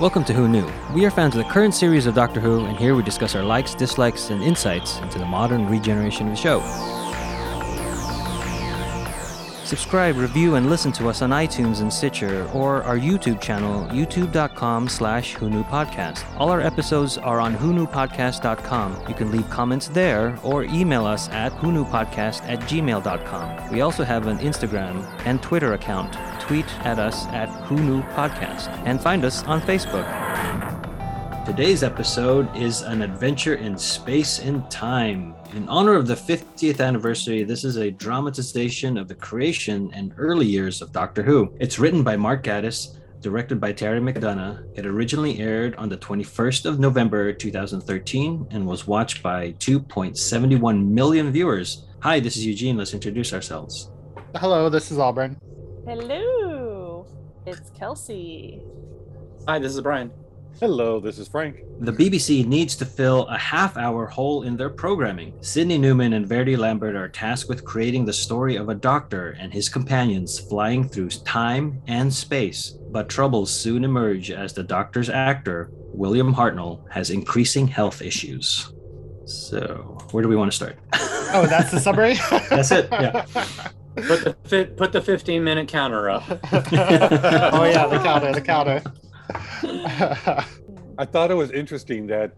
Welcome to Who Knew. We are fans of the current series of Doctor Who, and here we discuss our likes, dislikes, and insights into the modern regeneration of the show. Subscribe, review, and listen to us on iTunes and Stitcher, or our YouTube channel, youtube.com slash Podcast. All our episodes are on whonewpodcast.com. You can leave comments there or email us at whonewpodcast at gmail.com. We also have an Instagram and Twitter account. Tweet at us at Podcast and find us on Facebook. Today's episode is an adventure in space and time. In honor of the 50th anniversary, this is a dramatization of the creation and early years of Doctor Who. It's written by Mark Gatiss, directed by Terry McDonough. It originally aired on the 21st of November 2013 and was watched by 2.71 million viewers. Hi, this is Eugene. Let's introduce ourselves. Hello, this is Auburn. Hello, it's Kelsey. Hi, this is Brian. Hello, this is Frank. The BBC needs to fill a half hour hole in their programming. Sidney Newman and Verity Lambert are tasked with creating the story of a doctor and his companions flying through time and space. But troubles soon emerge as the doctor's actor, William Hartnell, has increasing health issues. So, where do we want to start? Oh, that's the summary? that's it. Yeah. Put the fi- put the 15 minute counter up. oh yeah, the counter, the counter. I thought it was interesting that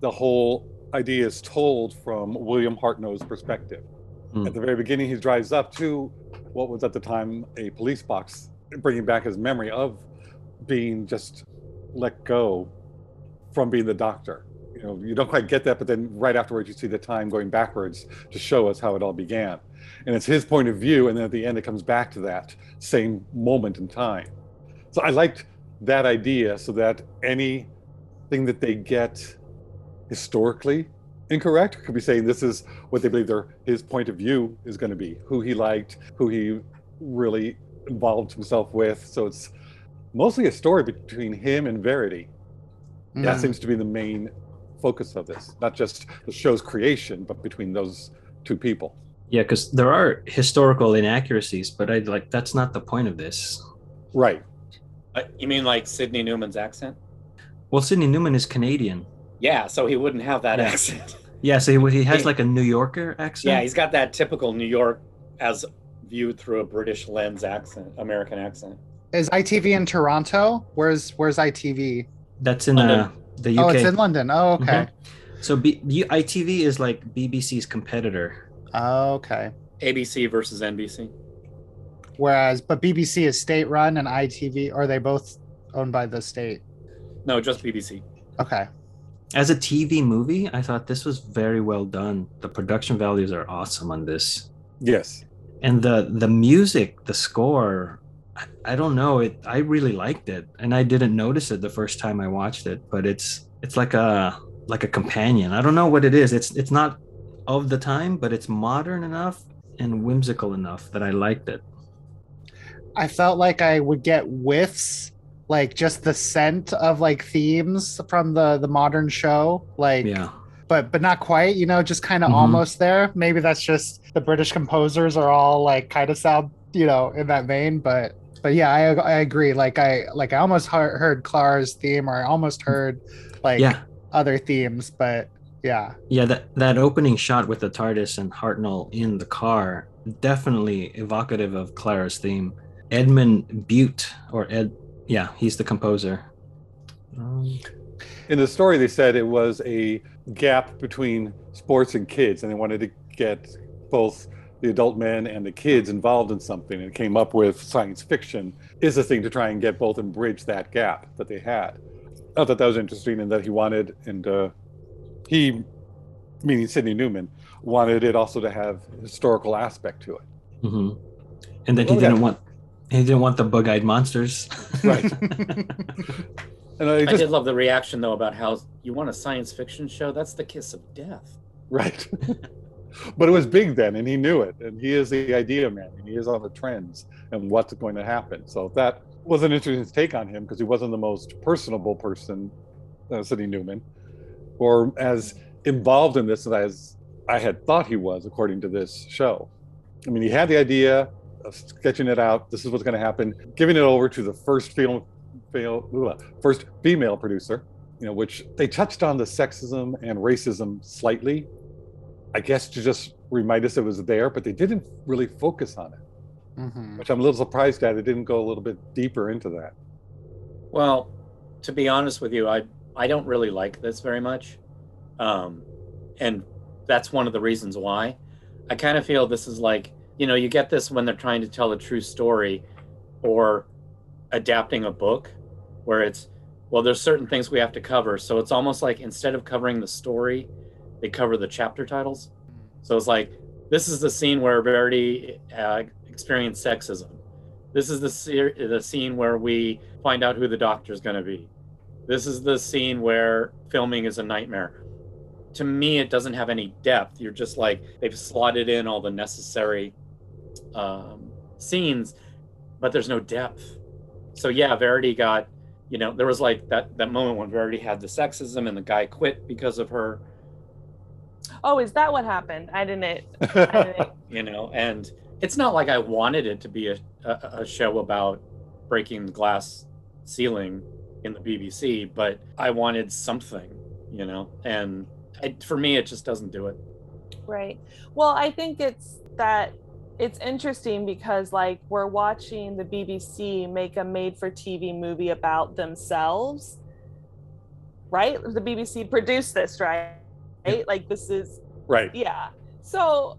the whole idea is told from William Hartnell's perspective. Mm. At the very beginning, he drives up to what was at the time a police box, bringing back his memory of being just let go from being the doctor. You know, you don't quite get that, but then right afterwards, you see the time going backwards to show us how it all began. And it's his point of view, and then at the end, it comes back to that same moment in time. So I liked that idea so that anything that they get historically incorrect could be saying this is what they believe their his point of view is going to be who he liked who he really involved himself with. So it's mostly a story between him and verity. Mm. that seems to be the main focus of this not just the show's creation but between those two people. Yeah because there are historical inaccuracies but i like that's not the point of this. Right uh, you mean like Sidney Newman's accent? Well, Sidney Newman is Canadian. Yeah, so he wouldn't have that yeah. accent. Yeah, so he, he has like a New Yorker accent. Yeah, he's got that typical New York as viewed through a British lens accent, American accent. Is ITV in Toronto? Where's Where's ITV? That's in uh, the UK. Oh, it's in London. Oh, okay. Mm-hmm. So B- ITV is like BBC's competitor. Oh, okay. ABC versus NBC. Whereas, but BBC is state run and ITV, are they both owned by the state? No, just BBC. Okay. As a TV movie, I thought this was very well done. The production values are awesome on this. Yes. And the the music, the score, I, I don't know, it I really liked it. And I didn't notice it the first time I watched it, but it's it's like a like a companion. I don't know what it is. It's it's not of the time, but it's modern enough and whimsical enough that I liked it. I felt like I would get whiffs, like just the scent of like themes from the the modern show, like yeah. But but not quite, you know, just kind of mm-hmm. almost there. Maybe that's just the British composers are all like kind of sound, you know, in that vein. But but yeah, I I agree. Like I like I almost heard, heard Clara's theme, or I almost heard like yeah. other themes. But yeah, yeah, that that opening shot with the TARDIS and Hartnell in the car definitely evocative of Clara's theme. Edmund Butt, or Ed, yeah, he's the composer. Um, in the story, they said it was a gap between sports and kids, and they wanted to get both the adult men and the kids involved in something, and came up with science fiction is a thing to try and get both and bridge that gap that they had. I thought that was interesting, and that he wanted, and uh, he, meaning Sidney Newman, wanted it also to have historical aspect to it. Mm-hmm. And then he didn't want he didn't want the bug-eyed monsters. Right. and I, just, I, did love the reaction though about how you want a science fiction show. That's the kiss of death. Right. but it was big then, and he knew it. And he is the idea man, and he is on the trends and what's going to happen. So that was an interesting take on him because he wasn't the most personable person, uh, Sidney Newman, or as involved in this as I had thought he was, according to this show. I mean, he had the idea, sketching it out. This is what's going to happen. Giving it over to the first film fail, first female producer, you know, which they touched on the sexism and racism slightly, I guess to just remind us it was there, but they didn't really focus on it, mm-hmm. which I'm a little surprised at. It didn't go a little bit deeper into that. Well, to be honest with you, I I don't really like this very much, um, and that's one of the reasons why. I kind of feel this is like you know you get this when they're trying to tell a true story, or adapting a book, where it's well there's certain things we have to cover, so it's almost like instead of covering the story, they cover the chapter titles. So it's like this is the scene where Verity uh, experienced sexism. This is the se- the scene where we find out who the doctor is going to be. This is the scene where filming is a nightmare. To me, it doesn't have any depth. You're just like they've slotted in all the necessary um, scenes, but there's no depth. So yeah, Verity got, you know, there was like that that moment when Verity had the sexism and the guy quit because of her. Oh, is that what happened? I didn't. I didn't. you know, and it's not like I wanted it to be a, a, a show about breaking the glass ceiling in the BBC, but I wanted something, you know, and I, for me, it just doesn't do it. Right. Well, I think it's that it's interesting because like we're watching the BBC make a made for TV movie about themselves. Right? The BBC produced this, right? Right? Like this is Right. Yeah. So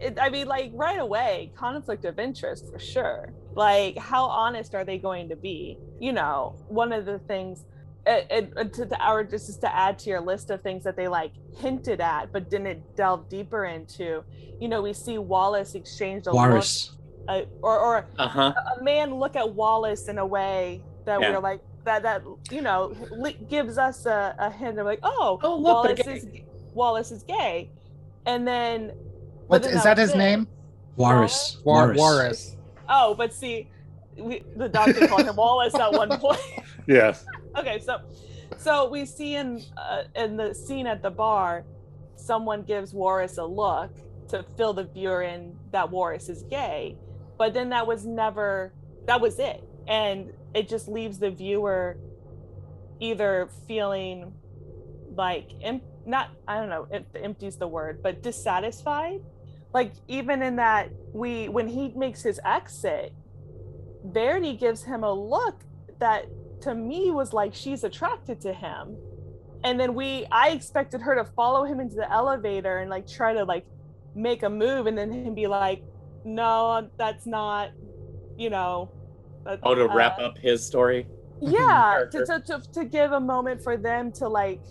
it, I mean like right away conflict of interest for sure. Like how honest are they going to be? You know, one of the things it, it, to the hour just to add to your list of things that they like hinted at but didn't delve deeper into you know we see wallace exchange a Wallace. look, uh, or, or uh-huh. a, a, man look at wallace in a way that yeah. we're like that that you know gives us a, a hint of like oh, oh look, wallace is wallace is gay and then what is that his it. name Wallace. Wallace. Oh, but see, we, the doctor called him Wallace at one point. yes okay, so so we see in uh, in the scene at the bar, someone gives Wallace a look to fill the viewer in that Wallace is gay, but then that was never that was it, and it just leaves the viewer either feeling like em- not I don't know if empty's the word, but dissatisfied. Like even in that we when he makes his exit, Verity gives him a look that to me was like she's attracted to him. And then we i expected her to follow him into the elevator and like try to like make a move and then him be like no that's not you know oh to uh, wrap up his story? Yeah to, to, to, to give a moment for them to like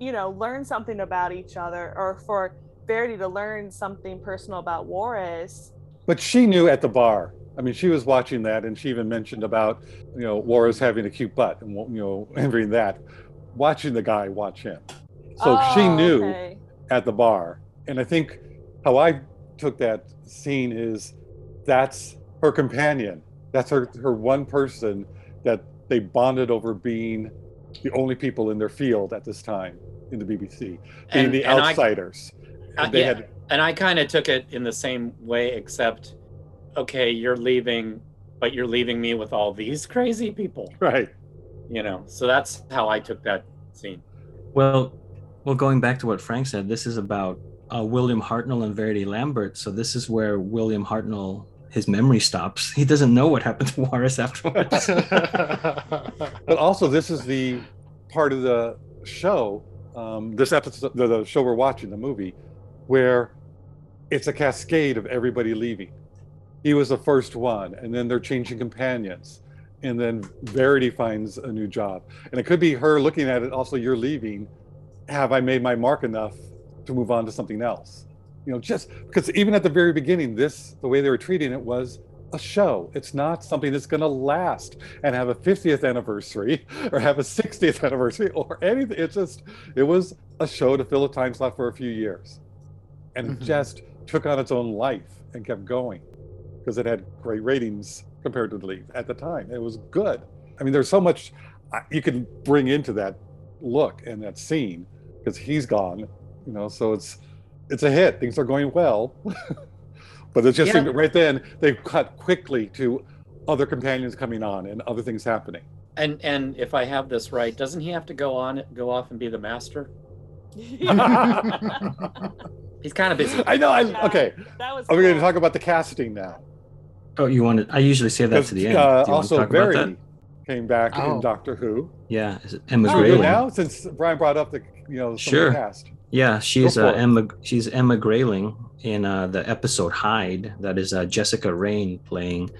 you know learn something about each other or for verity to learn something personal about Wallace. but she knew at the bar I mean, she was watching that, and she even mentioned about, you know, Laura's having a cute butt, and you know, envying that. Watching the guy watch him, so oh, she knew okay. at the bar. And I think how I took that scene is that's her companion. That's her her one person that they bonded over being the only people in their field at this time in the BBC, being and, the and outsiders. I, and they yeah, had, and I kind of took it in the same way, except okay, you're leaving, but you're leaving me with all these crazy people. Right. You know, so that's how I took that scene. Well, well, going back to what Frank said, this is about uh, William Hartnell and Verity Lambert. So this is where William Hartnell his memory stops. He doesn't know what happened to Wallace afterwards. but also, this is the part of the show, um, this episode, the, the show we're watching, the movie, where it's a cascade of everybody leaving he was the first one, and then they're changing companions, and then Verity finds a new job, and it could be her looking at it. Also, you're leaving. Have I made my mark enough to move on to something else? You know, just because even at the very beginning, this the way they were treating it was a show. It's not something that's going to last and have a 50th anniversary or have a 60th anniversary or anything. It's just, it was a show to fill a time slot for a few years. And mm-hmm. it just took on its own life and kept going because it had great ratings compared to the league at the time. It was good. I mean, there's so much uh, you can bring into that look and that scene because he's gone, you know. So it's it's a hit. Things are going well, but it's just yeah. right then they cut quickly to other companions coming on and other things happening. And and if I have this right, doesn't he have to go on go off and be the master? He's kind of busy. I know. I, Yeah. okay. that was Are we going to talk about the casting now? Oh, you wanted? I usually say that to the end. Uh, you want to also, talk about that? Verity came back Oh. in Doctor Who. Yeah, is it Emma Should we Grayling. now, since Brian brought up the you know Sure. of the cast. Yeah, she's Go uh. Emma. She's Emma Grayling in uh, the episode Hide. That is uh, Jessica Raine playing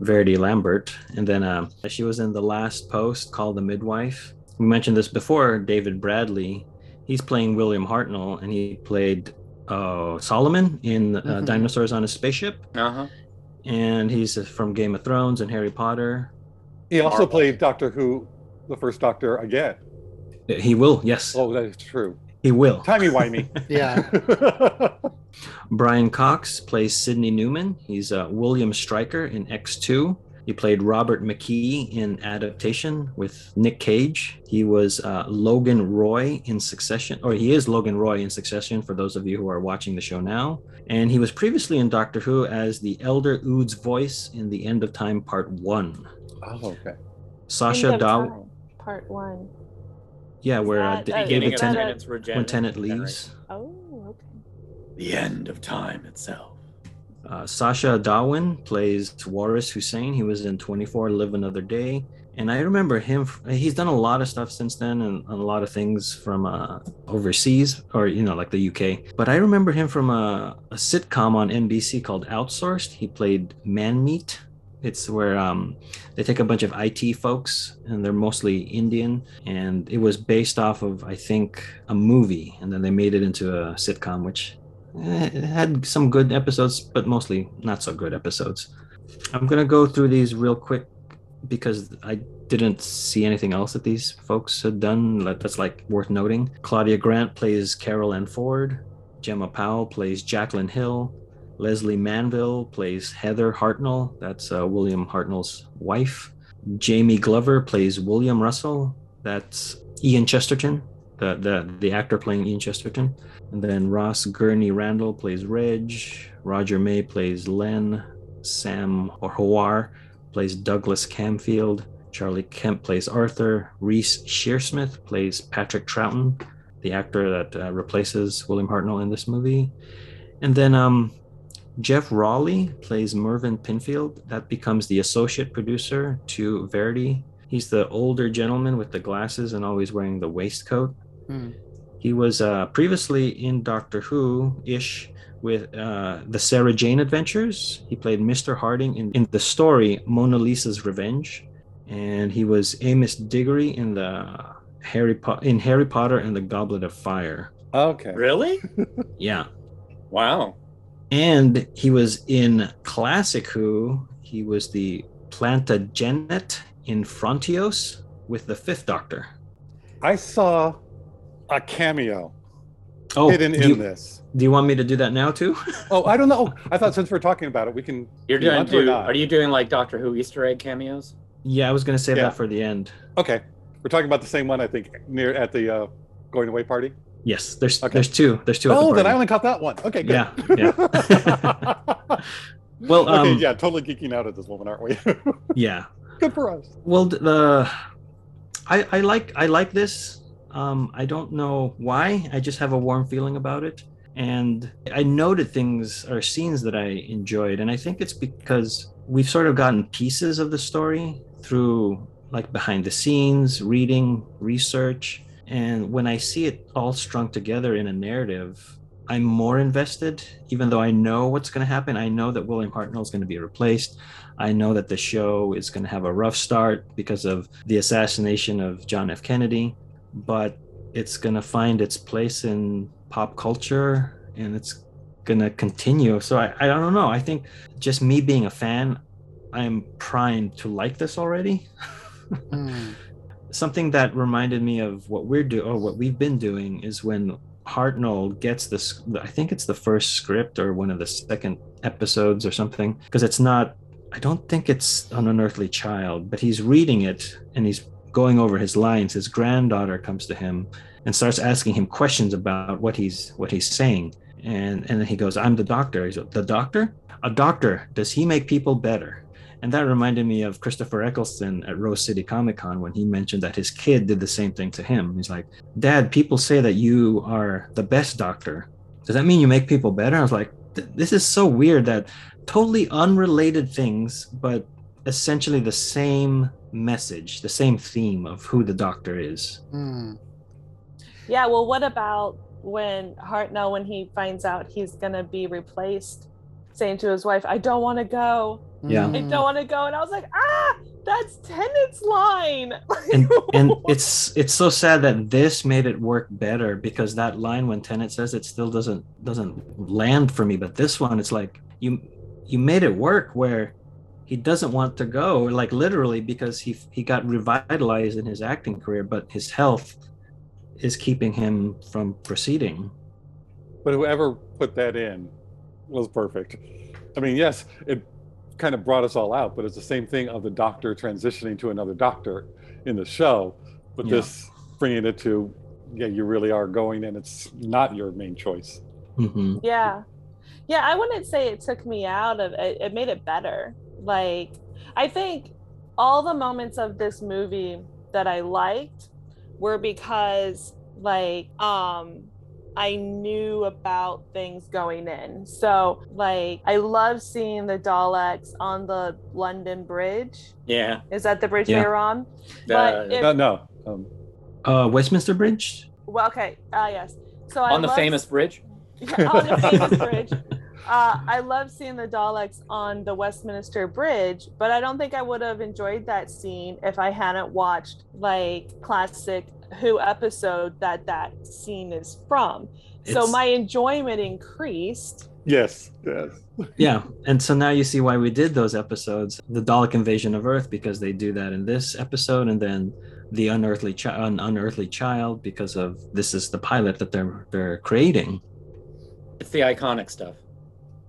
Verity Lambert, and then um, she was in the last post called The Midwife. We mentioned this before. David Bradley, he's playing William Hartnell, and he played uh, Solomon in uh, Mhm. Dinosaurs on a Spaceship, Uh-huh. And he's uh, from Game of Thrones and Harry Potter. He also Marvel. played Doctor Who, the first Doctor again. He will, yes, Oh, that is true. he will. Timey wimey. yeah. Brian Cox plays Sidney Newman. He's uh, William Stryker in X2. He played Robert McKee in Adaptation with Nick Cage. He was uh, Logan Roy in Succession, or he is Logan Roy in Succession for those of you who are watching the show now. And he was previously in Doctor Who as the Elder Ood's voice in The End of Time Part 1. oh, okay. Sasha End Dow. Part one. Yeah, where uh, that, D- uh, David Tennant, a- Tennant's when Tennant Regeneration. leaves. Oh, okay. The end of time itself. Uh, Sacha Dhawan plays Waris Hussein. He was in 24 Live Another Day. And I remember him, he's done a lot of stuff since then and, and a lot of things from uh, overseas or, you know, like the UK. But I remember him from a, a sitcom on NBC called Outsourced. He played Manmeet. It's where um, they take a bunch of IT folks and they're mostly Indian. And it was based off of, I think, a movie. And then they made it into a sitcom, which it had some good episodes, but mostly not so good episodes. I'm to go through these real quick because I didn't see anything else that these folks had done that's like worth noting. Claudia Grant plays Carole Ann Ford. Jemma Powell plays Jacqueline Hill. Lesley Manville plays Heather Hartnell. That's uh, William Hartnell's wife. Jamie Glover plays William Russell. That's Ian Chesterton, the, the, the actor playing Ian Chesterton. And then Ross Gurney Randall plays Reg. Roger May plays Len. Sam Hoare plays Douglas Camfield. Charlie Kemp plays Arthur. Reece Shearsmith plays Patrick Troughton, the actor that uh, replaces William Hartnell in this movie. And then um, Jeff Rawle plays Mervyn Pinfield. That becomes the associate producer to Verity. He's the older gentleman with the glasses and always wearing the waistcoat. Hmm. He was uh, previously in Doctor Who ish with uh, the Sarah Jane Adventures. He played Mr. Harding in, in the story Mona Lisa's Revenge, and he was Amos Diggory in the Harry po- in Harry Potter and the Goblet of Fire. Okay. Really? Yeah, Wow. and he was in Classic Who. He was the Plantagenet in Frontios with the Fifth Doctor. I saw a cameo Oh, hidden do in you, this. do you want me to do that now too? Oh, I don't know. I thought since we're talking about it, we can. You're doing want to or do, are you doing like Doctor Who Easter egg cameos? yeah, I was gonna save Yeah. that for the end. Okay, we're talking about the same one. I think near at the uh, going away party. Yes, there's Okay. there's two. There's two. at the Oh, then I only caught that one. Okay, good. Yeah, yeah. Well, okay, um, yeah, totally geeking out at this moment, aren't we? yeah. good for us. Well, the I I like I like this. Um, I don't know why. I just have a warm feeling about it, and I noted things or scenes that I enjoyed, and I think it's because we've sort of gotten pieces of the story through like behind the scenes, reading, research, and when I see it all strung together in a narrative. I'm more invested, even though I know what's going to happen. I know that William Hartnell is going to be replaced. I know that the show is going to have a rough start because of the assassination of John F. Kennedy, but it's going to find its place in pop culture and it's going to continue. So I, I don't know. I think just me being a fan, I'm primed to like this already. Hmm. Something that reminded me of what we're doing or what we've been doing is when Hartnell gets this, I think it's the first script or one of the second episodes or something, because it's not I don't think it's an unearthly child, but he's reading it and he's going over his lines. His granddaughter comes to him and starts asking him questions about what he's what he's saying. And and then he goes, I'm the doctor. He's the doctor? A doctor, does he make people better? And that reminded me of Christopher Eccleston at Rose City Comic Con when he mentioned that his kid did the same thing to him. He's like, Dad, people say that you are the best doctor. Does that mean you make people better? I was like, this is so weird that totally unrelated things, but essentially the same message, the same theme of who the doctor is. Mm. Yeah, well, what about when Hartnell, when he finds out he's gonna be replaced, saying to his wife, "I don't want to go. Yeah. I don't want to go," and I was like, "Ah, that's Tennant's line." and and it's it's so sad that this made it work better because that line when Tennant says it still doesn't doesn't land for me, but this one it's like you you made it work where he doesn't want to go like literally because he he got revitalized in his acting career but his health is keeping him from proceeding But whoever put that in was perfect. I mean, yes, it kind of brought us all out, but it's the same thing of the doctor transitioning to another doctor in the show. But Yeah. this bringing it to, yeah, you really are going, and it's not your main choice. hmm yeah yeah i wouldn't say it took me out of it it made it better like i think all the moments of this movie that i liked were because like um i knew about things going in so like i love seeing the daleks on the london bridge Yeah. is that the bridge Yeah. they were on Uh, if- No, no. Um, uh westminster bridge well okay uh yes so I on the love famous bridge. Yeah, on the famous bridge. Uh, I love seeing the Daleks on the Westminster Bridge, but I don't think I would have enjoyed that scene if I hadn't watched like classic Who episode that that scene is from. so my enjoyment increased. yes, yes. yeah and so now you see why we did those episodes the dalek invasion of earth because they do that in this episode and then the unearthly child un- unearthly child because of this is the pilot that they're they're creating It's the iconic stuff.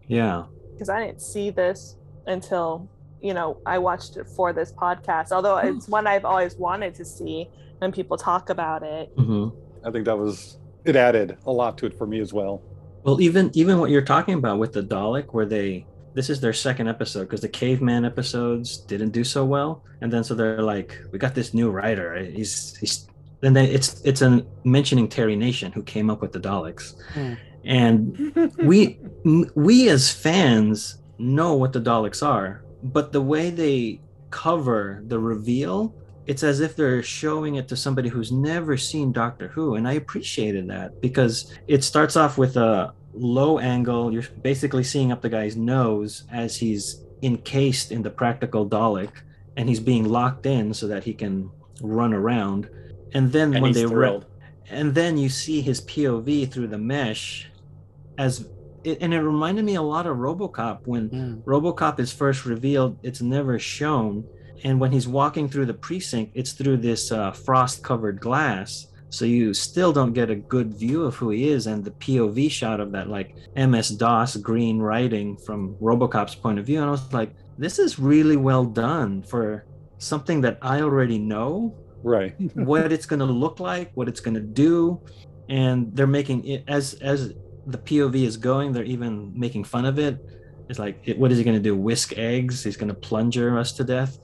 Yeah because I didn't see this until you know I watched it for this podcast. Although it's one I've always wanted to see when people talk about it. hmm I think that was, it added a lot to it for me as well. Well, even even what you're talking about with the Dalek, where they this is their second episode because the caveman episodes didn't do so well, and then so they're like, we got this new writer. He's he's then they, it's it's a mentioning Terry Nation who came up with the Daleks, Hmm. And we m- we as fans know what the Daleks are, but the way they cover the reveal, it's as if they're showing it to somebody who's never seen Doctor Who, and I appreciated that because it starts off with a low angle. You're basically seeing up the guy's nose as he's encased in the practical Dalek, and he's being locked in so that he can run around. And then and when they re- and then you see his POV through the mesh as it, and it reminded me a lot of RoboCop when Mm. RoboCop is first revealed it's never shown. And when he's walking through the precinct it's through this uh, frost covered glass. So you still don't get a good view of who he is and the POV shot of that like MS DOS green writing from RoboCop's point of view. And I was like this is really well done for something that I already know. Right. what it's going to look like, what it's going to do, and they're making it as as the POV is going. They're even making fun of it. It's like, it, what is he going to do? Whisk eggs? He's going to plunger us to death.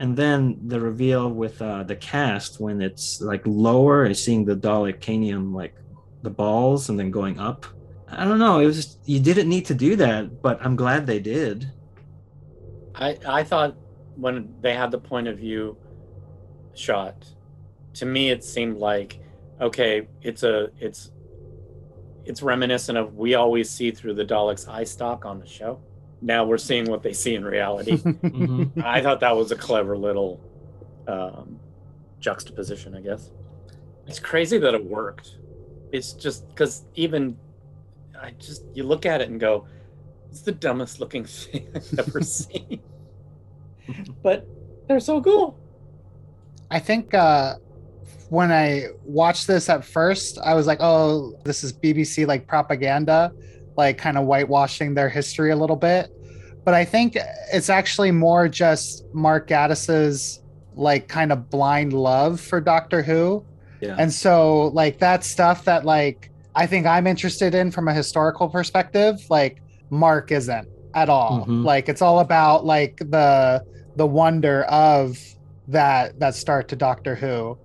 And then the reveal with uh, the cast when it's like lower and seeing the Dalekanium like the balls and then going up. I don't know. It was just, you didn't need to do that, but I'm glad they did. I I thought when they had the point of view shot, to me it seemed like okay, it's a it's it's reminiscent of we always see through the Daleks' eye stalk on the show. Now we're seeing what they see in reality. Mhm. I thought that was a clever little um, juxtaposition, I guess. It's crazy that it worked. It's just because even I just you look at it and go, it's the dumbest looking thing I've ever seen. but they're so cool. I think uh, when I watched this at first, I was like, oh, this is BBC like propaganda, like kind of whitewashing their history a little bit. But I think it's actually more just Mark Gatiss's like kind of blind love for Doctor Who. Yeah. And so like that stuff that like I think I'm interested in from a historical perspective, like Mark isn't. at all. Mhm. Like it's all about like the the wonder of that that start to Doctor Who.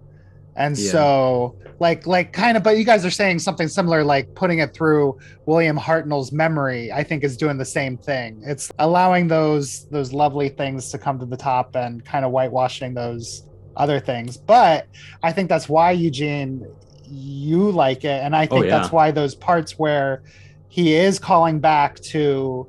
And Yeah. so like like kind of but you guys are saying something similar like putting it through William Hartnell's memory I think is doing the same thing. It's allowing those those lovely things to come to the top and kind of whitewashing those other things. But I think that's why Eugene you like it and I think Oh, yeah. that's why those parts where he is calling back to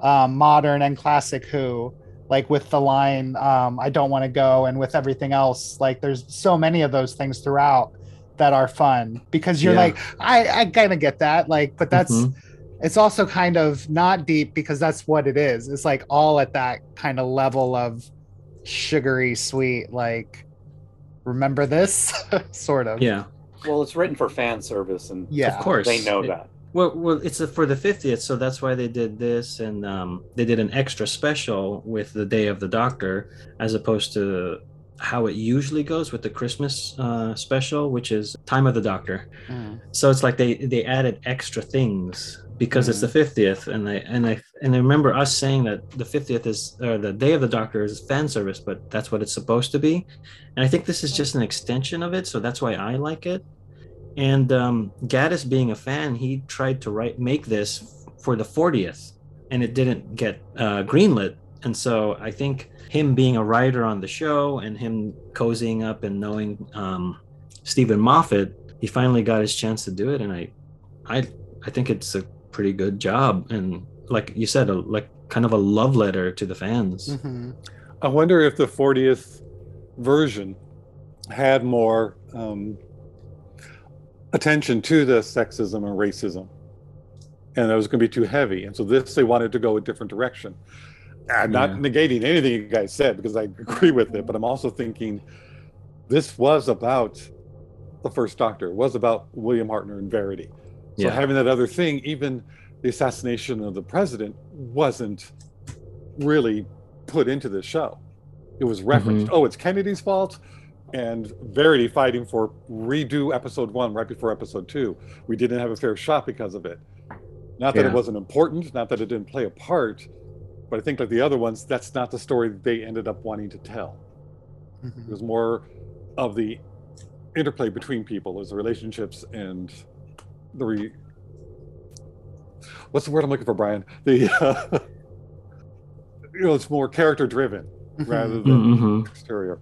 um, modern and classic Who, like with the line um, "I don't want to go" and with everything else. Like there's so many of those things throughout that are fun because you're Yeah. like, I I kind of get that, like, but that's Mhm. it's also kind of not deep because that's what it is. It's like all at that kind of level of sugary sweet, like remember this sort of. Yeah. Well, it's written for fan service, and Yeah. Of course. they know It- that. Well, well, it's for the 50th, so that's why they did this, and um, they did an extra special with the Day of the Doctor, as opposed to how it usually goes with the Christmas uh, special, which is Time of the Doctor. Mm. So it's like they they added extra things because it's the 50th, and I and I and I remember us saying that the 50th is or the Day of the Doctor is fan service, but that's what it's supposed to be, and I think this is just an extension of it, so that's why I like it. And um, Gatiss, being a fan, he tried to write make this for the 40th, and it didn't get uh, greenlit. And so I think him being a writer on the show and him cozying up and knowing um, Steven Moffat, he finally got his chance to do it, and I, I, I think it's a pretty good job. And like you said, a, like kind of a love letter to the fans. Mhm. I wonder if the 40th version had more um, attention to the sexism and racism, and that was going to be too heavy. And so this, they wanted to go a different direction. I'm not Yeah. negating anything you guys said because I agree with it, but I'm also thinking this was about the first Doctor. It was about William Hartnell and Verity. So Yeah. having that other thing, even the assassination of the president, wasn't really put into the show. It was referenced. Mm-hmm. Oh, it's Kennedy's fault, and Verity fighting for redo episode one right before episode two. We didn't have a fair shot because of it. Not that Yeah. it wasn't important, not that it didn't play a part, but I think like the other ones, that's not the story they ended up wanting to tell. It Mhm. was more of the interplay between people, as the relationships and the re... what's the word I'm looking for, Brian? The uh, you know, it's more character driven Mhm. rather than Mhm. exterior.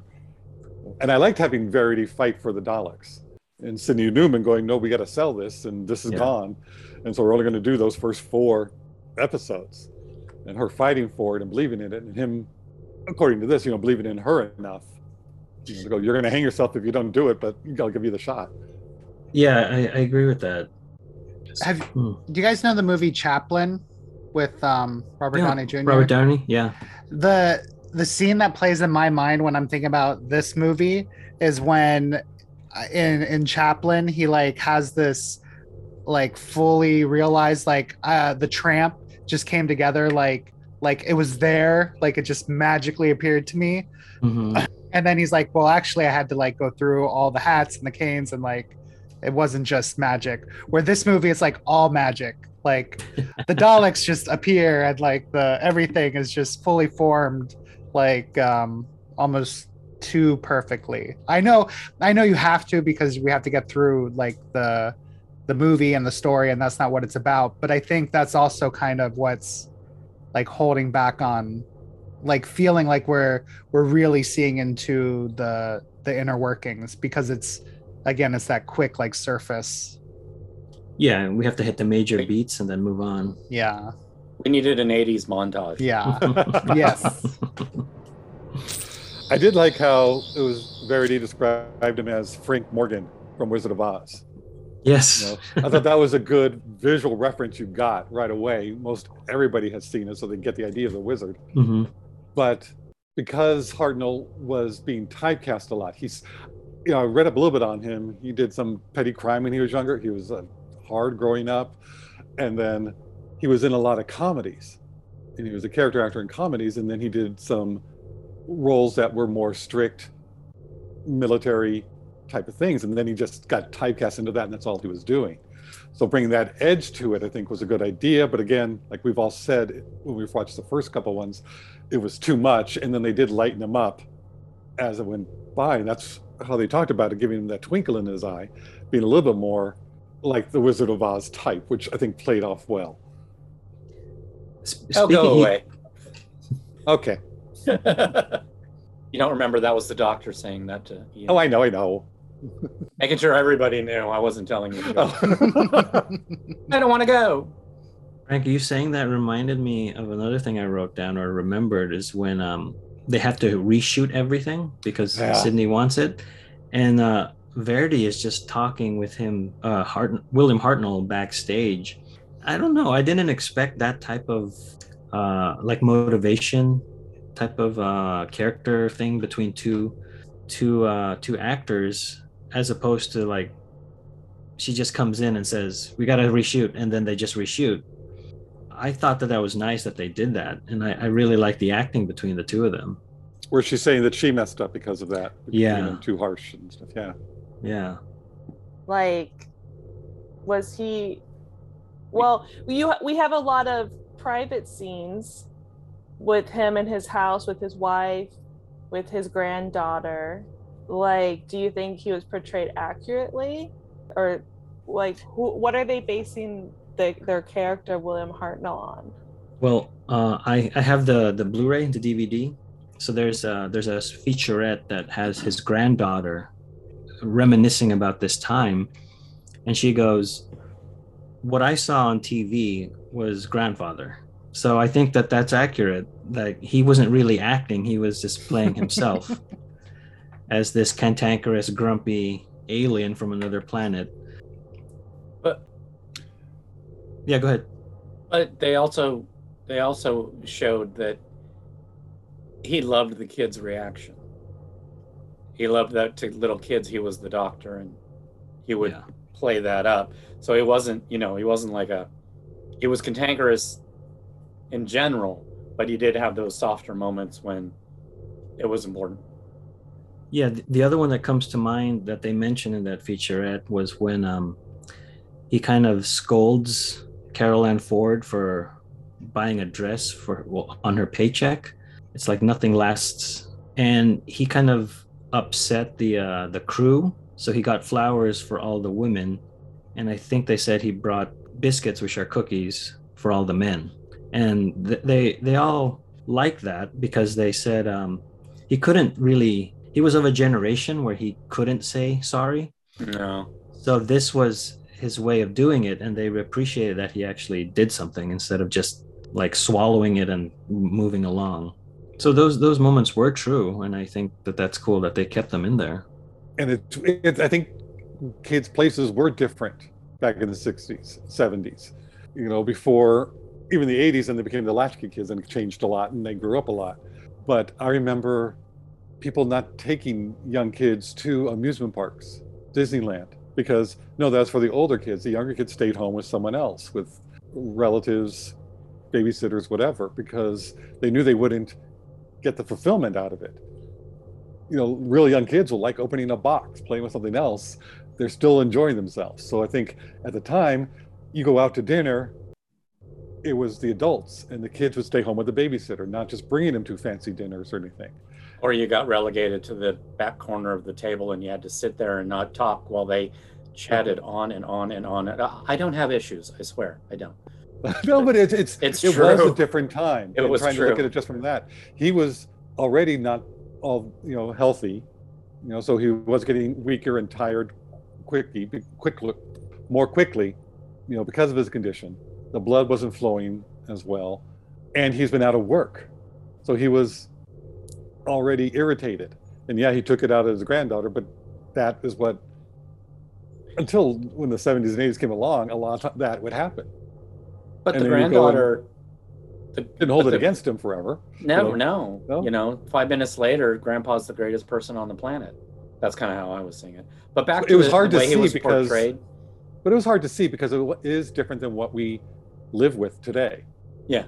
And I liked having Verity fight for the Daleks and Sidney Newman going, "No, we got to sell this, and this is Yeah. gone, and so we're only going to do those first four episodes." And her fighting for it and believing in it, and him, according to this, you know, believing in her enough. You know, to go, you're going to hang yourself if you don't do it, but I'll give you the shot. Yeah, I, I agree with that. Have Hmm. do you guys know the movie Chaplin with um, Robert Yeah, Downey Jr.? Robert Downey, yeah. the the scene that plays in my mind when I'm thinking about this movie is when uh, in in Chaplin he like has this like fully realized like uh the tramp just came together like like it was there like it just magically appeared to me. Mhm. and then he's like well actually I had to like go through all the hats and the canes and like it wasn't just magic. Where this movie is like all magic. Like the daleks just appear and like the everything is just fully formed like um almost too perfectly. I know i know you have to because we have to get through like the the movie and the story and that's not what it's about but i think that's also kind of what's like holding back on like feeling like we're we're really seeing into the the inner workings because it's again it's that quick like surface. Yeah, we have to hit the major beats and then move on. yeah We needed an 80s montage. yeah yes I did like how it was Verity described him as Frank Morgan from Wizard of Oz. Yes. You know, I thought that was a good visual reference you got right away. Most everybody has seen it, so they get the idea of the wizard. hmm But because Hartnell was being typecast a lot, he's, you know, I read up a little bit on him. He did some petty crime when he was younger. He was uh, hard growing up, and then he was in a lot of comedies, and he was a character actor in comedies. And then he did some roles that were more strict, military type of things. And then he just got typecast into that, and that's all he was doing. So bringing that edge to it, I think, was a good idea. But again, like we've all said when we've watched the first couple ones, it was too much, and then they did lighten him up as it went by, and that's how they talked about it, giving him that twinkle in his eye, being a little bit more like the Wizard of Oz type, which I think played off well. Oh, go away. Okay. you don't remember that was the doctor saying that to Ian. Oh, I know, I know. Making sure everybody knew I wasn't telling you. Oh. I don't want to go. Frank, you saying that reminded me of another thing I wrote down or remembered is when um they have to reshoot everything because yeah. Sidney wants it, and uh, Verity is just talking with him, uh, Hart- William Hartnell backstage. I don't know. I didn't expect that type of uh, like motivation type of uh, character thing between two two uh, two actors, as opposed to like she just comes in and says we got to reshoot, and then they just reshoot. I thought that that was nice that they did that, and I, I really like the acting between the two of them. Where she's saying that she messed up because of that, yeah, too harsh and stuff. Yeah, yeah. Like, was he? Well, you we have a lot of private scenes with him in his house with his wife, with his granddaughter. Like, do you think he was portrayed accurately, or like, who, what are they basing the, their character William Hartnell on? Well, uh, I I have the the Blu-ray, and the DVD. So there's a there's a featurette that has his granddaughter reminiscing about this time, and she goes, "What I saw on TV was grandfather." So I think that that's accurate. Like he wasn't really acting; he was just playing himself as this cantankerous, grumpy alien from another planet But yeah, go ahead. But they also they also showed that he loved the kids' reaction. He loved that to little kids. He was the doctor, and he would yeah. Play that up. So he wasn't, you know, he wasn't like a. He was cantankerous in general, but he did have those softer moments when it was important. Yeah, the other one that comes to mind that they mentioned in that featurette was when um, he kind of scolds Carole Ann Ford for buying a dress for well, on her paycheck. It's like nothing lasts, and he kind of upset the uh, the crew. So he got flowers for all the women, and I think they said he brought biscuits, which are cookies, for all the men. And th- they they all liked that because they said um, he couldn't really. He was of a generation where he couldn't say sorry. No. So this was his way of doing it and they appreciated that he actually did something instead of just like swallowing it and moving along so those those moments were true and i think that that's cool that they kept them in there and it, it i think kids places were different back in the 60s 70s you know before even the 80s and they became the latchkey kids and changed a lot and they grew up a lot but i remember people not taking young kids to amusement parks disneyland because no, that's for the older kids. The younger kids stayed home with someone else, with relatives, babysitters, whatever, because they knew they wouldn't get the fulfillment out of it. You know, really young kids will like opening a box, playing with something else. They're still enjoying themselves. So I think at the time, you go out to dinner, it was the adults, and the kids would stay home with the babysitter, not just bringing them to fancy dinners or anything or you got relegated to the back corner of the table and you had to sit there and not talk while they chatted on and on and on. Uh, I don't have issues. I swear, I don't. no, but it's it's, it's it true. was a different time. It was trying true. to look at it just from that. He was already not all you know healthy, you know, so he was getting weaker and tired quickly, quickly, more quickly, you know, because of his condition. The blood wasn't flowing as well, and he's been out of work, so he was already irritated. And yeah, he took it out of his granddaughter, but that is what until when the 70s and 80s came along, a lot of that would happen. But and the granddaughter the, didn't hold it the, against him forever. Know? no. no. You know, five minutes later, grandpa's the greatest person on the planet. That's kind of how I was seeing it. But back to it was the, hard to see because, portrayed. But it was hard to see because it is different than what we live with today. Yeah.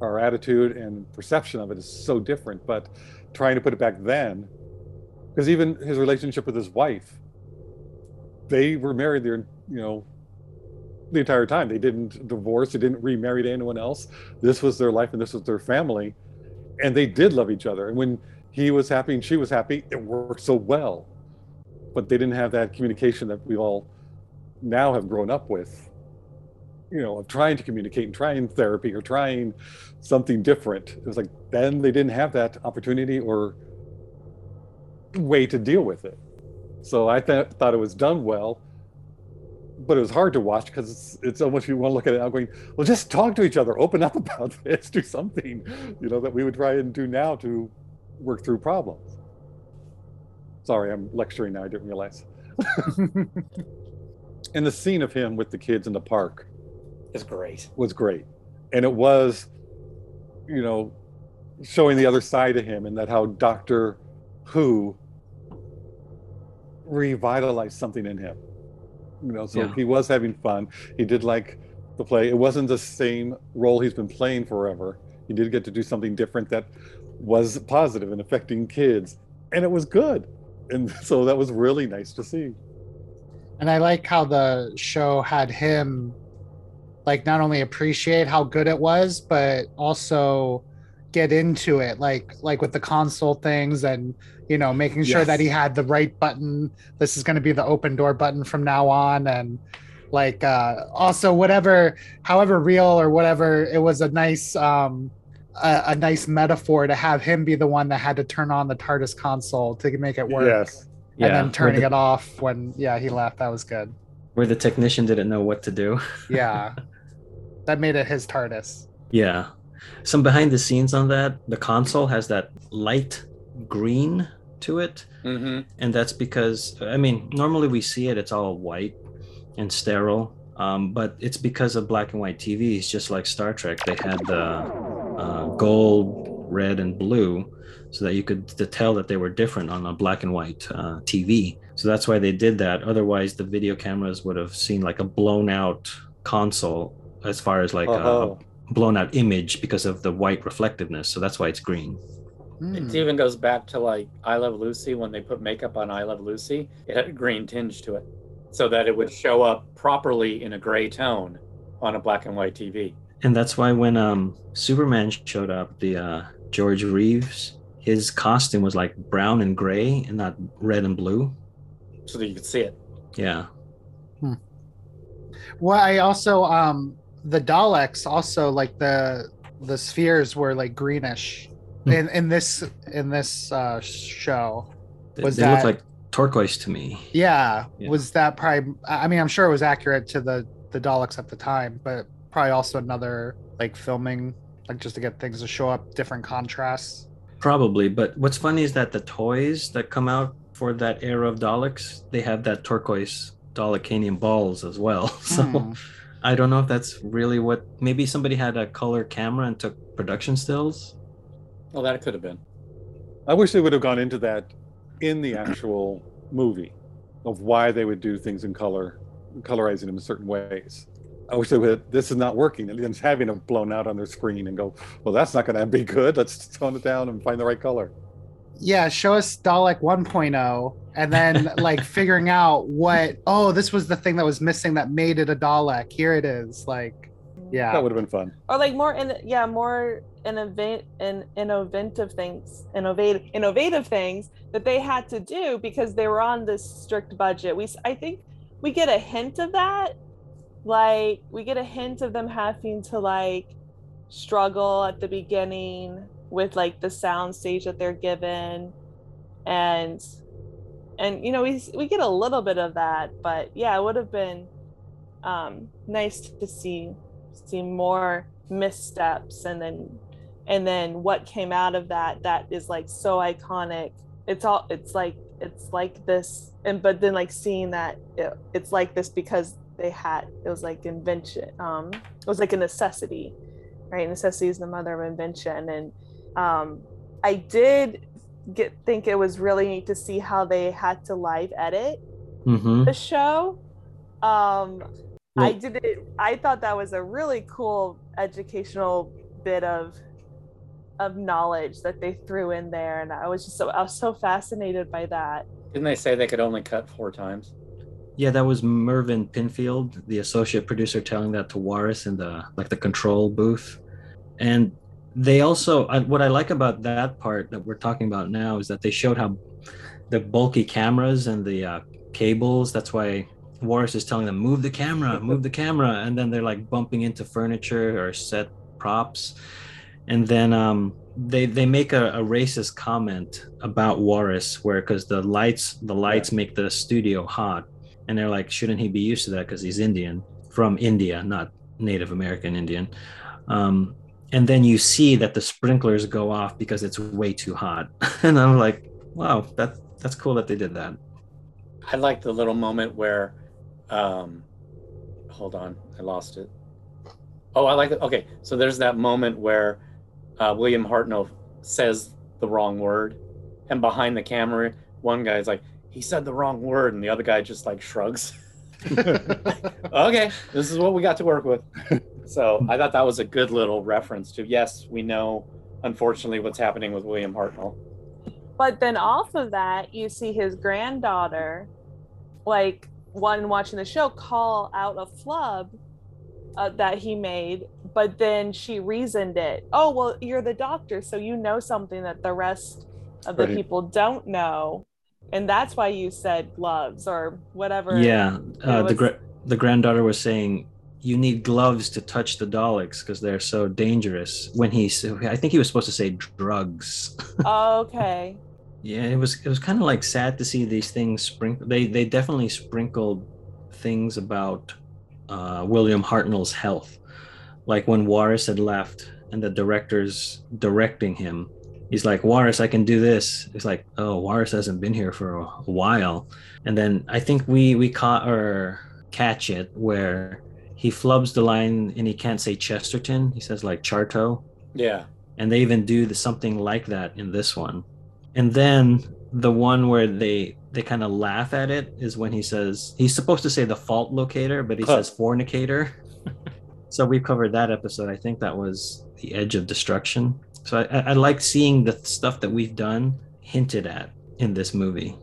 Our attitude and perception of it is so different. But trying to put it back then, because even his relationship with his wife they were married their you know the entire time. They didn't divorce, they didn't remarry to anyone else. This was their life and this was their family. And they did love each other. And when he was happy and she was happy, it worked so well. But they didn't have that communication that we all now have grown up with. You know, of trying to communicate and trying therapy or trying something different. It was like then they didn't have that opportunity or way to deal with it. So I th- thought it was done well but it was hard to watch because it's, it's almost you want to look at it now going, well, just talk to each other, open up about this, do something, you know, that we would try and do now to work through problems. Sorry, I'm lecturing now. I didn't realize. and the scene of him with the kids in the park is great. Was great, and it was, you know, showing the other side of him and that how Doctor Who revitalized something in him you know so yeah. he was having fun. He did like the play. It wasn't the same role he's been playing forever. He did get to do something different that was positive and affecting kids and it was good. And so that was really nice to see. And i like how the show had him like not only appreciate how good it was but also get into it like like with the console things and you know making sure yes. that he had the right button. This is going to be the open door button from now on and like uh also whatever however real or whatever it was a nice um a, a nice metaphor to have him be the one that had to turn on the TARDIS console to make it work. Yes. And yeah. then turning the, it off when yeah he left. That was good. Where the technician didn't know what to do. Yeah. That made it his TARDIS. Yeah some behind the scenes on that the console has that light green to it mm-hmm. and that's because i mean normally we see it it's all white and sterile um, but it's because of black and white tvs just like star trek they had the uh, gold red and blue so that you could tell that they were different on a black and white uh, tv so that's why they did that otherwise the video cameras would have seen like a blown out console as far as like uh-huh. A, blown out image because of the white reflectiveness. So that's why it's green. Mm. It even goes back to like I Love Lucy when they put makeup on I Love Lucy. It had a green tinge to it so that it would show up properly in a gray tone on a black and white TV. And that's why when um, Superman showed up, the uh, George Reeves, his costume was like brown and gray and not red and blue. So that you could see it. Yeah. Hmm. Well, I also um the Daleks also like the the spheres were like greenish hmm. in in this in this uh show. Was they, they that, look like turquoise to me. Yeah, yeah, was that probably? I mean, I'm sure it was accurate to the the Daleks at the time, but probably also another like filming, like just to get things to show up different contrasts. Probably, but what's funny is that the toys that come out for that era of Daleks, they have that turquoise Dalekanium balls as well. So. Hmm. I don't know if that's really what. Maybe somebody had a color camera and took production stills. Well, that could have been. I wish they would have gone into that in the actual movie of why they would do things in color, colorizing them in certain ways. I wish they would. This is not working, and then having them blown out on their screen and go, "Well, that's not going to be good. Let's tone it down and find the right color." Yeah, show us Dalek 1.0 and then like figuring out what oh, this was the thing that was missing that made it a Dalek. Here it is. Like yeah. That would have been fun. Or like more in yeah, more innovate in innovative things, innovative innovative things that they had to do because they were on this strict budget. We I think we get a hint of that. Like we get a hint of them having to like struggle at the beginning with like the sound stage that they're given. And and you know we we get a little bit of that but yeah it would have been um nice to see see more missteps and then and then what came out of that that is like so iconic. It's all it's like it's like this and but then like seeing that it, it's like this because they had it was like invention um it was like a necessity right? Necessity is the mother of invention and um, I did get think it was really neat to see how they had to live edit mm-hmm. the show. Um, well, I did it. I thought that was a really cool educational bit of of knowledge that they threw in there, and I was just so I was so fascinated by that. Didn't they say they could only cut four times? Yeah, that was Mervyn Pinfield, the associate producer, telling that to Waris in the like the control booth. And they also, I, what I like about that part that we're talking about now is that they showed how the bulky cameras and the uh, cables. That's why Waris is telling them move the camera, move the camera, and then they're like bumping into furniture or set props, and then um, they they make a, a, racist comment about Waris where because the lights the lights yeah. make the studio hot, and they're like, shouldn't he be used to that because he's Indian from India, not Native American Indian. Um, and then you see that the sprinklers go off because it's way too hot, and I'm like, wow, that that's cool that they did that. I like the little moment where, um, hold on, I lost it. Oh, I like it. Okay, so there's that moment where uh, William Hartnell says the wrong word, and behind the camera, one guy's like, "He said the wrong word," and the other guy just like shrugs. okay, this is what we got to work with. So I thought that was a good little reference to yes, we know, unfortunately, what's happening with William Hartnell. But then off of that, you see his granddaughter, like one watching the show, call out a flub uh, that he made, but then she reasoned it. Oh, well, you're the doctor, so you know something that the rest of the right. people don't know. And that's why you said gloves or whatever. Yeah. Uh, the, gra- the granddaughter was saying, you need gloves to touch the Daleks because they're so dangerous. When he, I think he was supposed to say drugs. okay. Yeah, it was it was kind of like sad to see these things sprinkle. They they definitely sprinkled things about uh, William Hartnell's health, like when Waris had left and the director's directing him. He's like, Waris, I can do this. It's like, oh, Waris hasn't been here for a, while. And then I think we we caught or catch it where he flubs the line and he can't say Chesterton. He says like Charto. Yeah. And they even do the, something like that in this one and then the one where they they kind of laugh at it is when he says he's supposed to say the fault locator but he huh. says fornicator so we've covered that episode i think that was the edge of destruction so I, I like seeing the stuff that we've done hinted at in this movie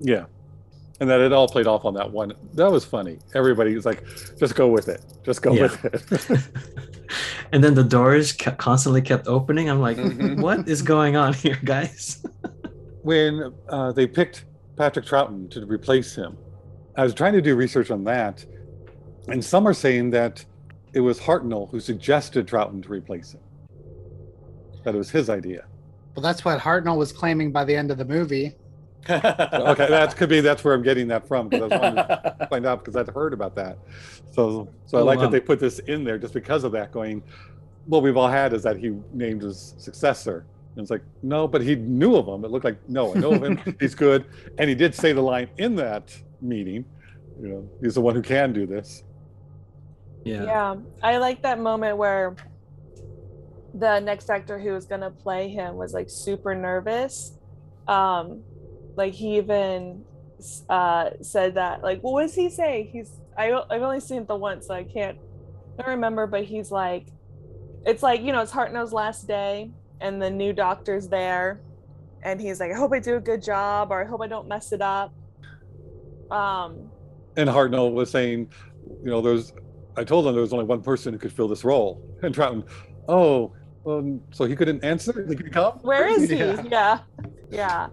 yeah and that it all played off on that one that was funny everybody was like just go with it just go yeah. with it and then the doors kept, constantly kept opening. I'm like, mm-hmm. what is going on here, guys? when uh, they picked Patrick Troughton to replace him, I was trying to do research on that, and some are saying that it was Hartnell who suggested Troughton to replace him. That it was his idea. Well, that's what Hartnell was claiming by the end of the movie. okay, that could be that's where I'm getting that from because I was wanting to find out because I'd heard about that. So, so I oh, like wow. that they put this in there just because of that. Going, what we've all had is that he named his successor. And it's like, no, but he knew of him. It looked like, no, I know of him. he's good, and he did say the line in that meeting. You know, he's the one who can do this. Yeah. Yeah, I like that moment where the next actor who was gonna play him was like super nervous. Um, like he even uh said that like what does he say he's I, i've only seen it the once so i can't I remember but he's like it's like you know it's hartnell's last day and the new doctor's there and he's like i hope i do a good job or i hope i don't mess it up um and hartnell was saying you know there's i told him there was only one person who could fill this role and Troughton, oh um, so he couldn't answer he could come where is he yeah yeah, yeah.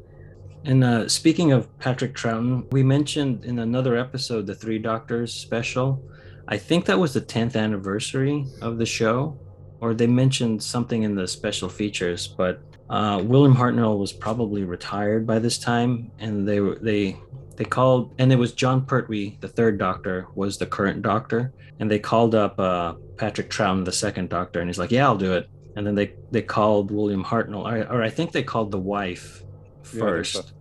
And uh, speaking of Patrick Troughton, we mentioned in another episode the Three Doctors special. I think that was the 10th anniversary of the show, or they mentioned something in the special features. But uh, William Hartnell was probably retired by this time, and they they they called, and it was Jon Pertwee, the third Doctor, was the current Doctor, and they called up uh, Patrick Troughton, the second Doctor, and he's like, "Yeah, I'll do it." And then they they called William Hartnell, or, or I think they called the wife first. Yeah,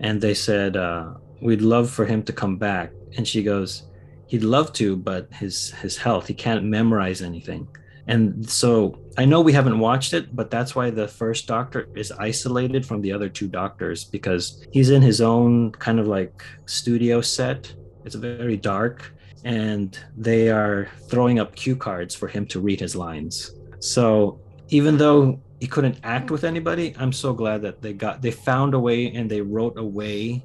and they said, uh, We'd love for him to come back. And she goes, He'd love to, but his his health, he can't memorize anything. And so I know we haven't watched it, but that's why the first doctor is isolated from the other two doctors because he's in his own kind of like studio set. It's very dark, and they are throwing up cue cards for him to read his lines. So even though he couldn't act with anybody i'm so glad that they got they found a way and they wrote a way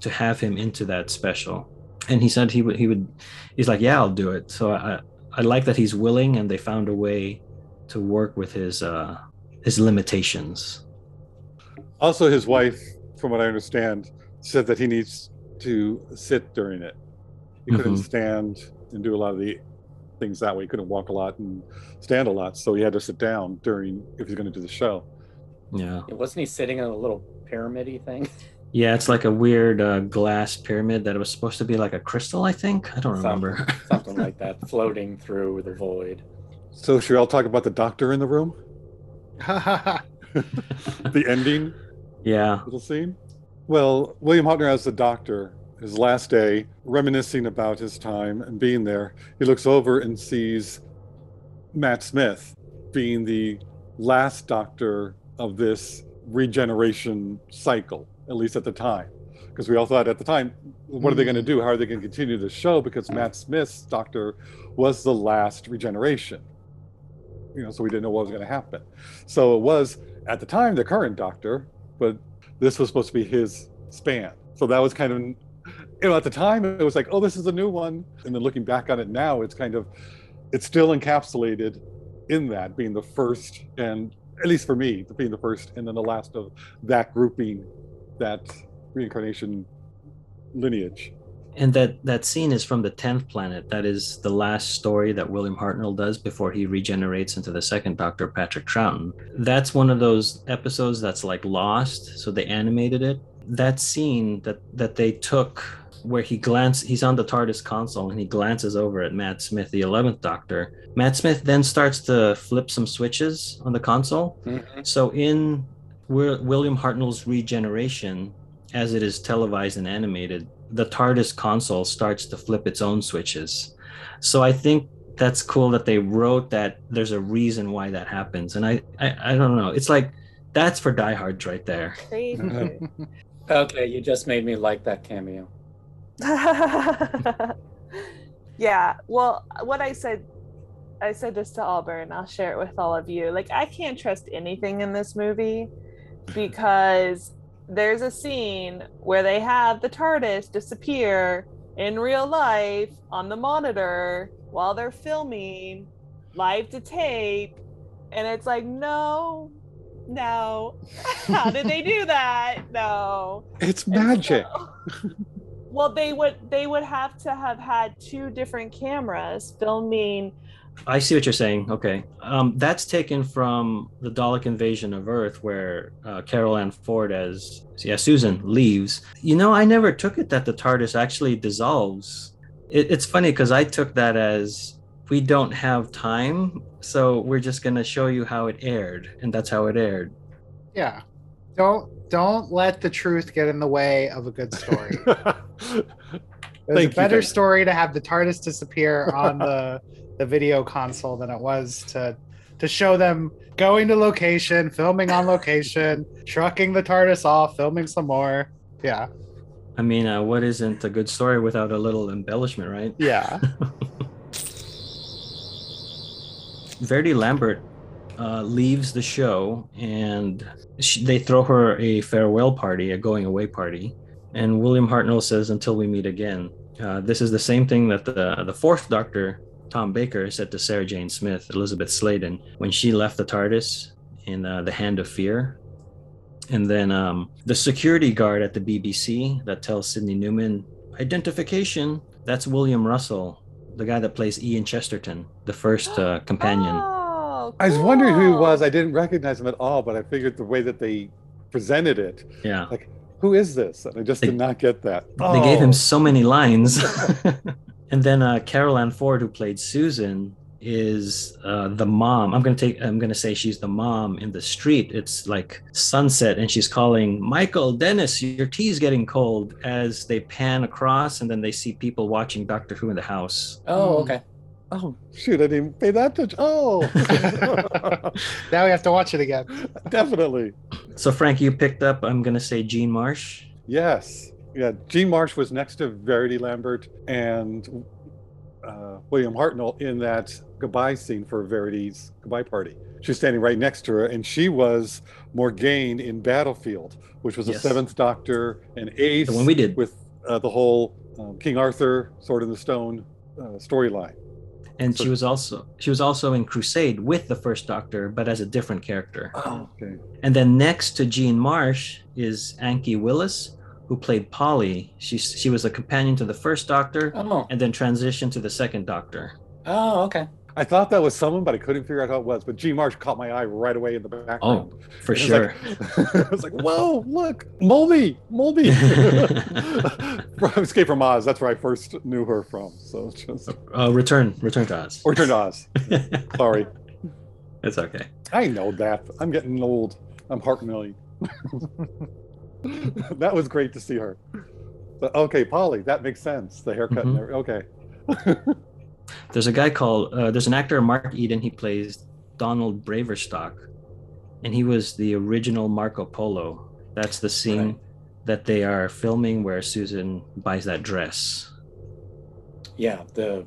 to have him into that special and he said he would he would he's like yeah i'll do it so i i like that he's willing and they found a way to work with his uh his limitations Also, his wife, from what I understand, said that he needs to sit during it. He couldn't Mhm. stand and do a lot of the things that way. He couldn't walk a lot and stand a lot, so he had to sit down during if he's going to do the show. yeah Wasn't he sitting in a little pyramid thing? yeah it's like a weird uh, glass pyramid that was supposed to be like a crystal i think i don't remember Something like that, floating through the void. So, should we all talk about the doctor in the room? the ending yeah little scene? Well, William Hartnell as the doctor, his last day, reminiscing about his time and being there, he looks over and sees Matt Smith being the last doctor of this regeneration cycle, at least at the time. Because we all thought at the time, what are they going to do? How are they going to continue the show? Because Matt Smith's doctor was the last regeneration. You know, so we didn't know what was going to happen. So it was at the time the current doctor, but this was supposed to be his span. So that was kind of, you know, at the time it was like, oh, this is a new one. And then looking back on it now, it's kind of, it's still encapsulated in that being the first, and at least for me, being the first and then the last of that grouping, that reincarnation lineage. and that that scene is from the 10th planet that is the last story that william hartnell does before he regenerates into the second doctor patrick troughton that's one of those episodes that's like lost so they animated it that scene that that they took where he glance he's on the tardis console and he glances over at matt smith the 11th doctor matt smith then starts to flip some switches on the console mm-hmm. so in Wi- William Hartnell's regeneration, as it is televised and animated, the TARDIS console starts to flip its own switches. So I think that's cool that they wrote that there's a reason why that happens. And I I, I don't know. It's like that's for diehards right there. Crazy. Okay, you just made me like that cameo. yeah. Well, what I said, I said this to Auburn. I'll share it with all of you. Like, I can't trust anything in this movie because there's a scene where they have the TARDIS disappear in real life on the monitor while they're filming live to tape. And it's like, no, no. How did they do that? No. It's magic. so- well, they would they would have to have had two different cameras filming. I see what you're saying. Okay. Um, that's taken from the Dalek invasion of Earth, where uh, Carole Ann Ford as yeah Susan leaves. You know, I never took it that the TARDIS actually dissolves. It, it's funny because I took that as we don't have time, so we're just gonna show you how it aired, and that's how it aired. yeah. Don't don't let the truth get in the way of a good story. It was a better you. story to have the TARDIS disappear on the the video console than it was to to show them going to location, filming on location, trucking the TARDIS off, filming some more. Yeah. I mean, uh, what isn't a good story without a little embellishment, right? Yeah. Verity Lambert uh, leaves the show and she, they throw her a farewell party, a going away party. And William Hartnell says, Until we meet again. Uh, this is the same thing that the, the fourth Doctor, Tom Baker, said to Sarah Jane Smith, Elizabeth Sladen, when she left the TARDIS in uh, The Hand of Fear. And then um, the security guard at the BBC that tells Sydney Newman, Identification, that's William Russell, the guy that plays Ian Chesterton, the first uh, companion. Oh, I was wondering who he was. I didn't recognize him at all, but I figured the way that they presented it, Yeah. like, who is this? And I just They- did not get that. They gave Oh. him so many lines. and then uh, Carole Ann Ford, who played Susan, is uh, the mom. I'm gonna take. I'm gonna say she's the mom in the street. It's like sunset, and she's calling Michael, Dennis, your tea's getting cold. As they pan across, and then they see people watching Doctor Who in the house. Oh, okay. Oh shoot! I didn't pay that attention. Oh, now we have to watch it again. definitely. So Frank, you picked up. I'm gonna say Jean Marsh. Yes. Yeah. Jean Marsh was next to Verity Lambert and uh, William Hartnell in that goodbye scene for Verity's goodbye party. She's standing right next to her, and she was Morgaine in Battlefield, which was Yes. the Seventh Doctor and Ace The one we did. with uh, the whole um, King Arthur, Sword in the Stone uh, storyline. And So- she was also she was also in Crusade with the First Doctor, but as a different character. Oh, oh. okay. And then next to Jean Marsh is Anneke Wills, who played Polly. She she was a companion to the First Doctor, Oh, and then transitioned to the Second Doctor. oh, okay. I thought that was someone, but I couldn't figure out who it was. But Jean Marsh caught my eye right away in the background. Oh, for was sure. Like, I was like, "Whoa, look, Mombi!" from Escape from Oz. That's where I first knew her from. So just uh, return, return to Oz. Return to Oz. Sorry, it's okay. I know that. I'm getting old. I'm heart milling. that was great to see her. But okay, Polly, that makes sense. The haircut. and Mhm. every- okay. There's a guy called uh, there's an actor Mark Eden. He plays Donald Baverstock, and he was the original Marco Polo. That's the scene Right. that they are filming where Susan buys that dress. Yeah, the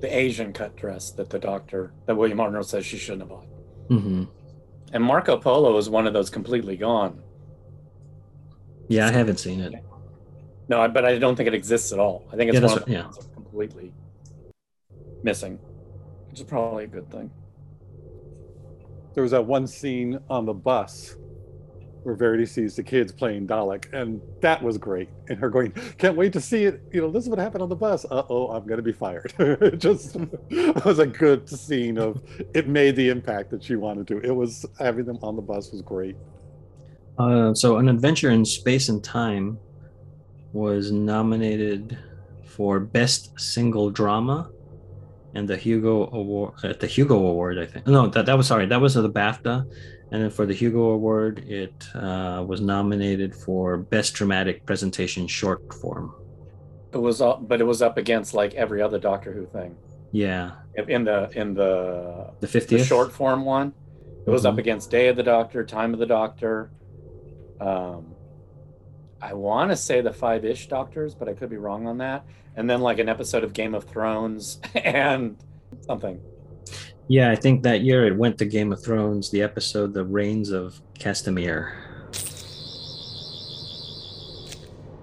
the Asian cut dress that the doctor that William Hartnell says she shouldn't have bought. hmm And Marco Polo is one of those completely gone. Yeah, I haven't seen it. No, but I don't think it exists at all. I think it's Yeah, one that's of the yeah. completely missing, which is probably a good thing. there was that one scene on the bus where Verity sees the kids playing Dalek, and that was great. And her going, "Can't wait to see it." You know, this is what happened on the bus. Uh oh, I'm going to be fired. it just it was a good scene of it made the impact that she wanted to. It was having them on the bus was great. Uh, so, An Adventure in Space and Time was nominated for Best Single Drama and the Hugo Award at the Hugo Award, I think. No, that, that was sorry, that was the BAFTA. And then for the Hugo Award, it uh, was nominated for Best Dramatic Presentation Short Form. It was, up, but it was up against like every other Doctor Who thing Yeah, in the in the, the the 50th. short form one. It was up Mhm. against Day of the Doctor, Time of the Doctor. Um, I want to say the Five Ish Doctors, but I could be wrong on that. And then like an episode of Game of Thrones and something. Yeah, I think that year it went to Game of Thrones, the episode The Rains of Castamere.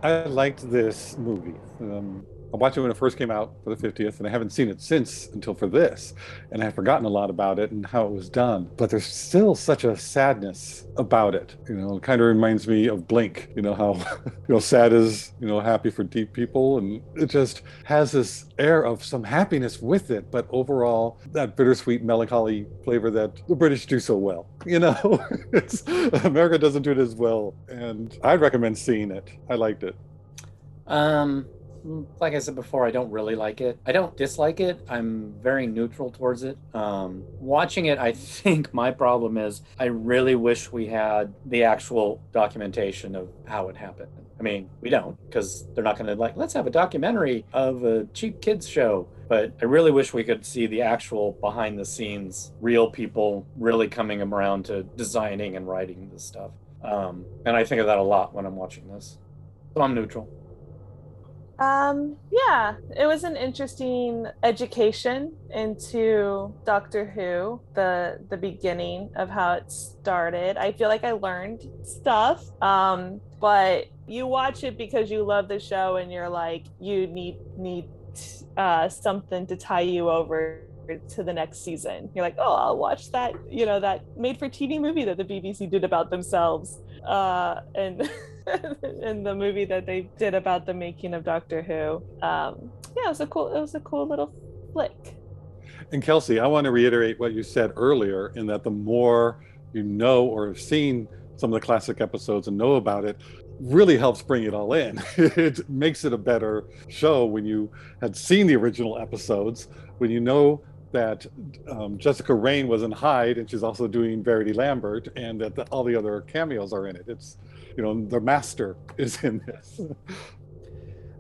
I liked this movie. Um, I watched it when it first came out for the 50th, and I haven't seen it since until for this. And I have forgotten a lot about it and how it was done. But there's still such a sadness about it. You know, it kind of reminds me of Blink. You know how, you know, sad is, you know, happy for deep people, and it just has this air of some happiness with it. But overall, that bittersweet melancholy flavor that the British do so well. You know, it's America doesn't do it as well, and I'd recommend seeing it. I liked it. Um, like I said before, I don't really like it. I don't dislike it. I'm very neutral towards it. Um, watching it, I think my problem is I really wish we had the actual documentation of how it happened. I mean, we don't because they're not going to like, let's have a documentary of a cheap kids show. But I really wish we could see the actual behind the scenes, real people really coming around to designing and writing this stuff. Um, and I think of that a lot when I'm watching this. So I'm neutral. Um, yeah, it was an interesting education into Doctor Who, the the beginning of how it started. I feel like I learned stuff. Um, but you watch it because you love the show and you're like you need need uh something to tie you over to the next season. You're like, "Oh, I'll watch that, you know, that made for TV movie that the BBC did about themselves." Uh and in the movie that they did about the making of Doctor Who. Um, yeah, it was a cool. It was a cool little flick. And Kelsey, I want to reiterate what you said earlier in that the more you know or have seen some of the classic episodes and know about it, really helps bring it all in. it makes it a better show when you had seen the original episodes, when you know that um, Jessica Raine was in Hide and she's also doing Verity Lambert, and that the, all the other cameos are in it. It's, you know, the master is in this.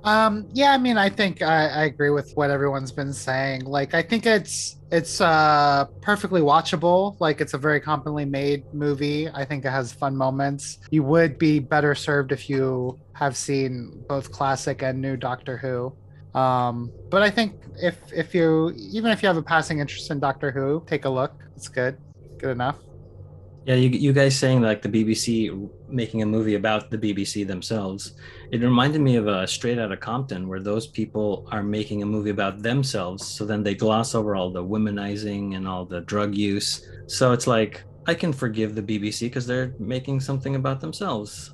Um, yeah, I mean, I think I, I agree with what everyone's been saying. Like, I think it's it's uh perfectly watchable. Like, it's a very competently made movie. I think it has fun moments. You would be better served if you have seen both classic and new Doctor Who. Um, but I think if if you even if you have a passing interest in Doctor Who, take a look. It's good, good enough. Yeah, you, you guys saying like the BBC making a movie about the BBC themselves. It reminded me of a Straight Outta Compton, where those people are making a movie about themselves. So then they gloss over all the womanizing and all the drug use. So it's like I can forgive the BBC because they're making something about themselves.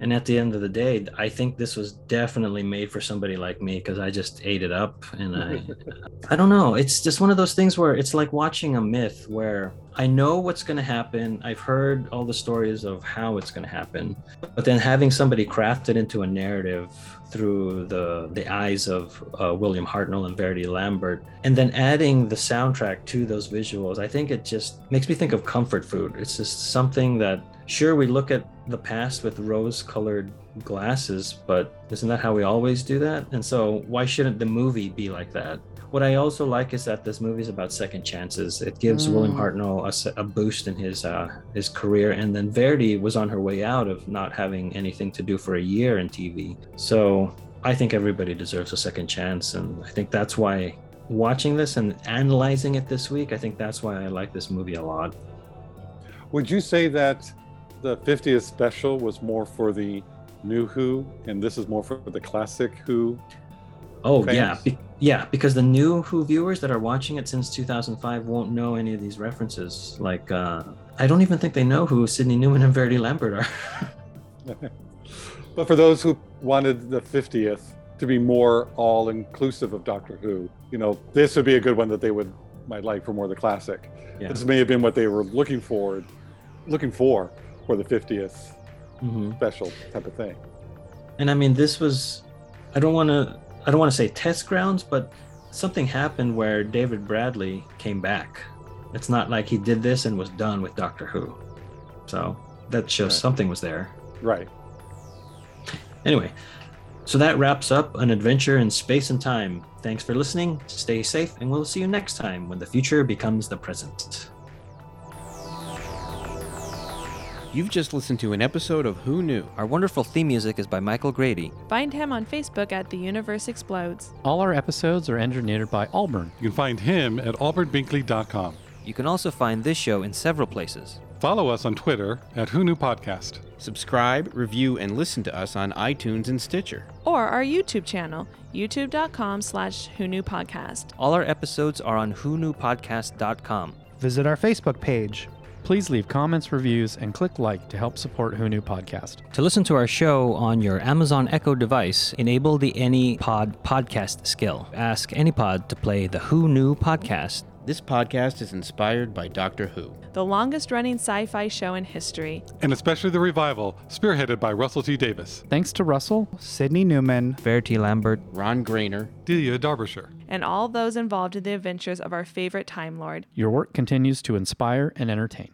And at the end of the day, I think this was definitely made for somebody like me because I just ate it up. And I, I don't know. It's just one of those things where it's like watching a myth where I know what's going to happen. I've heard all the stories of how it's going to happen, but then having somebody craft it into a narrative through the the eyes of uh, William Hartnell and Verity Lambert, and then adding the soundtrack to those visuals, I think it just makes me think of comfort food. It's just something that sure we look at the past with rose-colored glasses, but isn't that how we always do that? And so why shouldn't the movie be like that? What I also like is that this movie is about second chances. It gives mm. William Hartnell a, a, boost in his uh, his career, and then Verity was on her way out of not having anything to do for a year in TV. So I think everybody deserves a second chance, and I think that's why watching this and analyzing it this week, I think that's why I like this movie a lot. Would you say that the 50th special was more for the new Who, and this is more for the classic Who Oh fans. yeah, Be- yeah, because the new Who viewers that are watching it since 2005 won't know any of these references. Like, uh, I don't even think they know who Sydney Newman and Verity Lambert are. but for those who wanted the 50th to be more all inclusive of Doctor Who, you know, this would be a good one that they would might like for more of the classic. Yeah. This may have been what they were looking for, looking for for the 50th mm-hmm. special type of thing. And I mean, this was. I don't want to I don't want to say test grounds, but something happened where David Bradley came back. It's not like he did this and was done with Doctor Who. So that shows right. something was there. Right. Anyway, so that wraps up an adventure in space and time. Thanks for listening. Stay safe, and we'll see you next time when the future becomes the present. You've just listened to an episode of Who Knew. Our wonderful theme music is by Michael Grady. Find him on Facebook at The Universe Explodes. All our episodes are engineered by Auburn. You can find him at auburnbinkley.com. You can also find this show in several places. Follow us on Twitter at Who Knew Podcast. Subscribe, review, and listen to us on iTunes and Stitcher. Or our YouTube channel, youtube.com slash Who Knew Podcast. All our episodes are on whoknewpodcast.com. Visit our Facebook page, Please leave comments, reviews, and click like to help support Who Knew Podcast. To listen to our show on your Amazon Echo device, enable the AnyPod podcast skill. Ask AnyPod to play the Who Knew podcast. This podcast is inspired by Doctor Who, the longest running sci fi show in history, and especially the revival, spearheaded by Russell T Davies. Thanks to Russell, Sydney Newman, Verity Lambert, Ron Grainer, Delia Derbyshire, and all those involved in the adventures of our favorite Time Lord. Your work continues to inspire and entertain.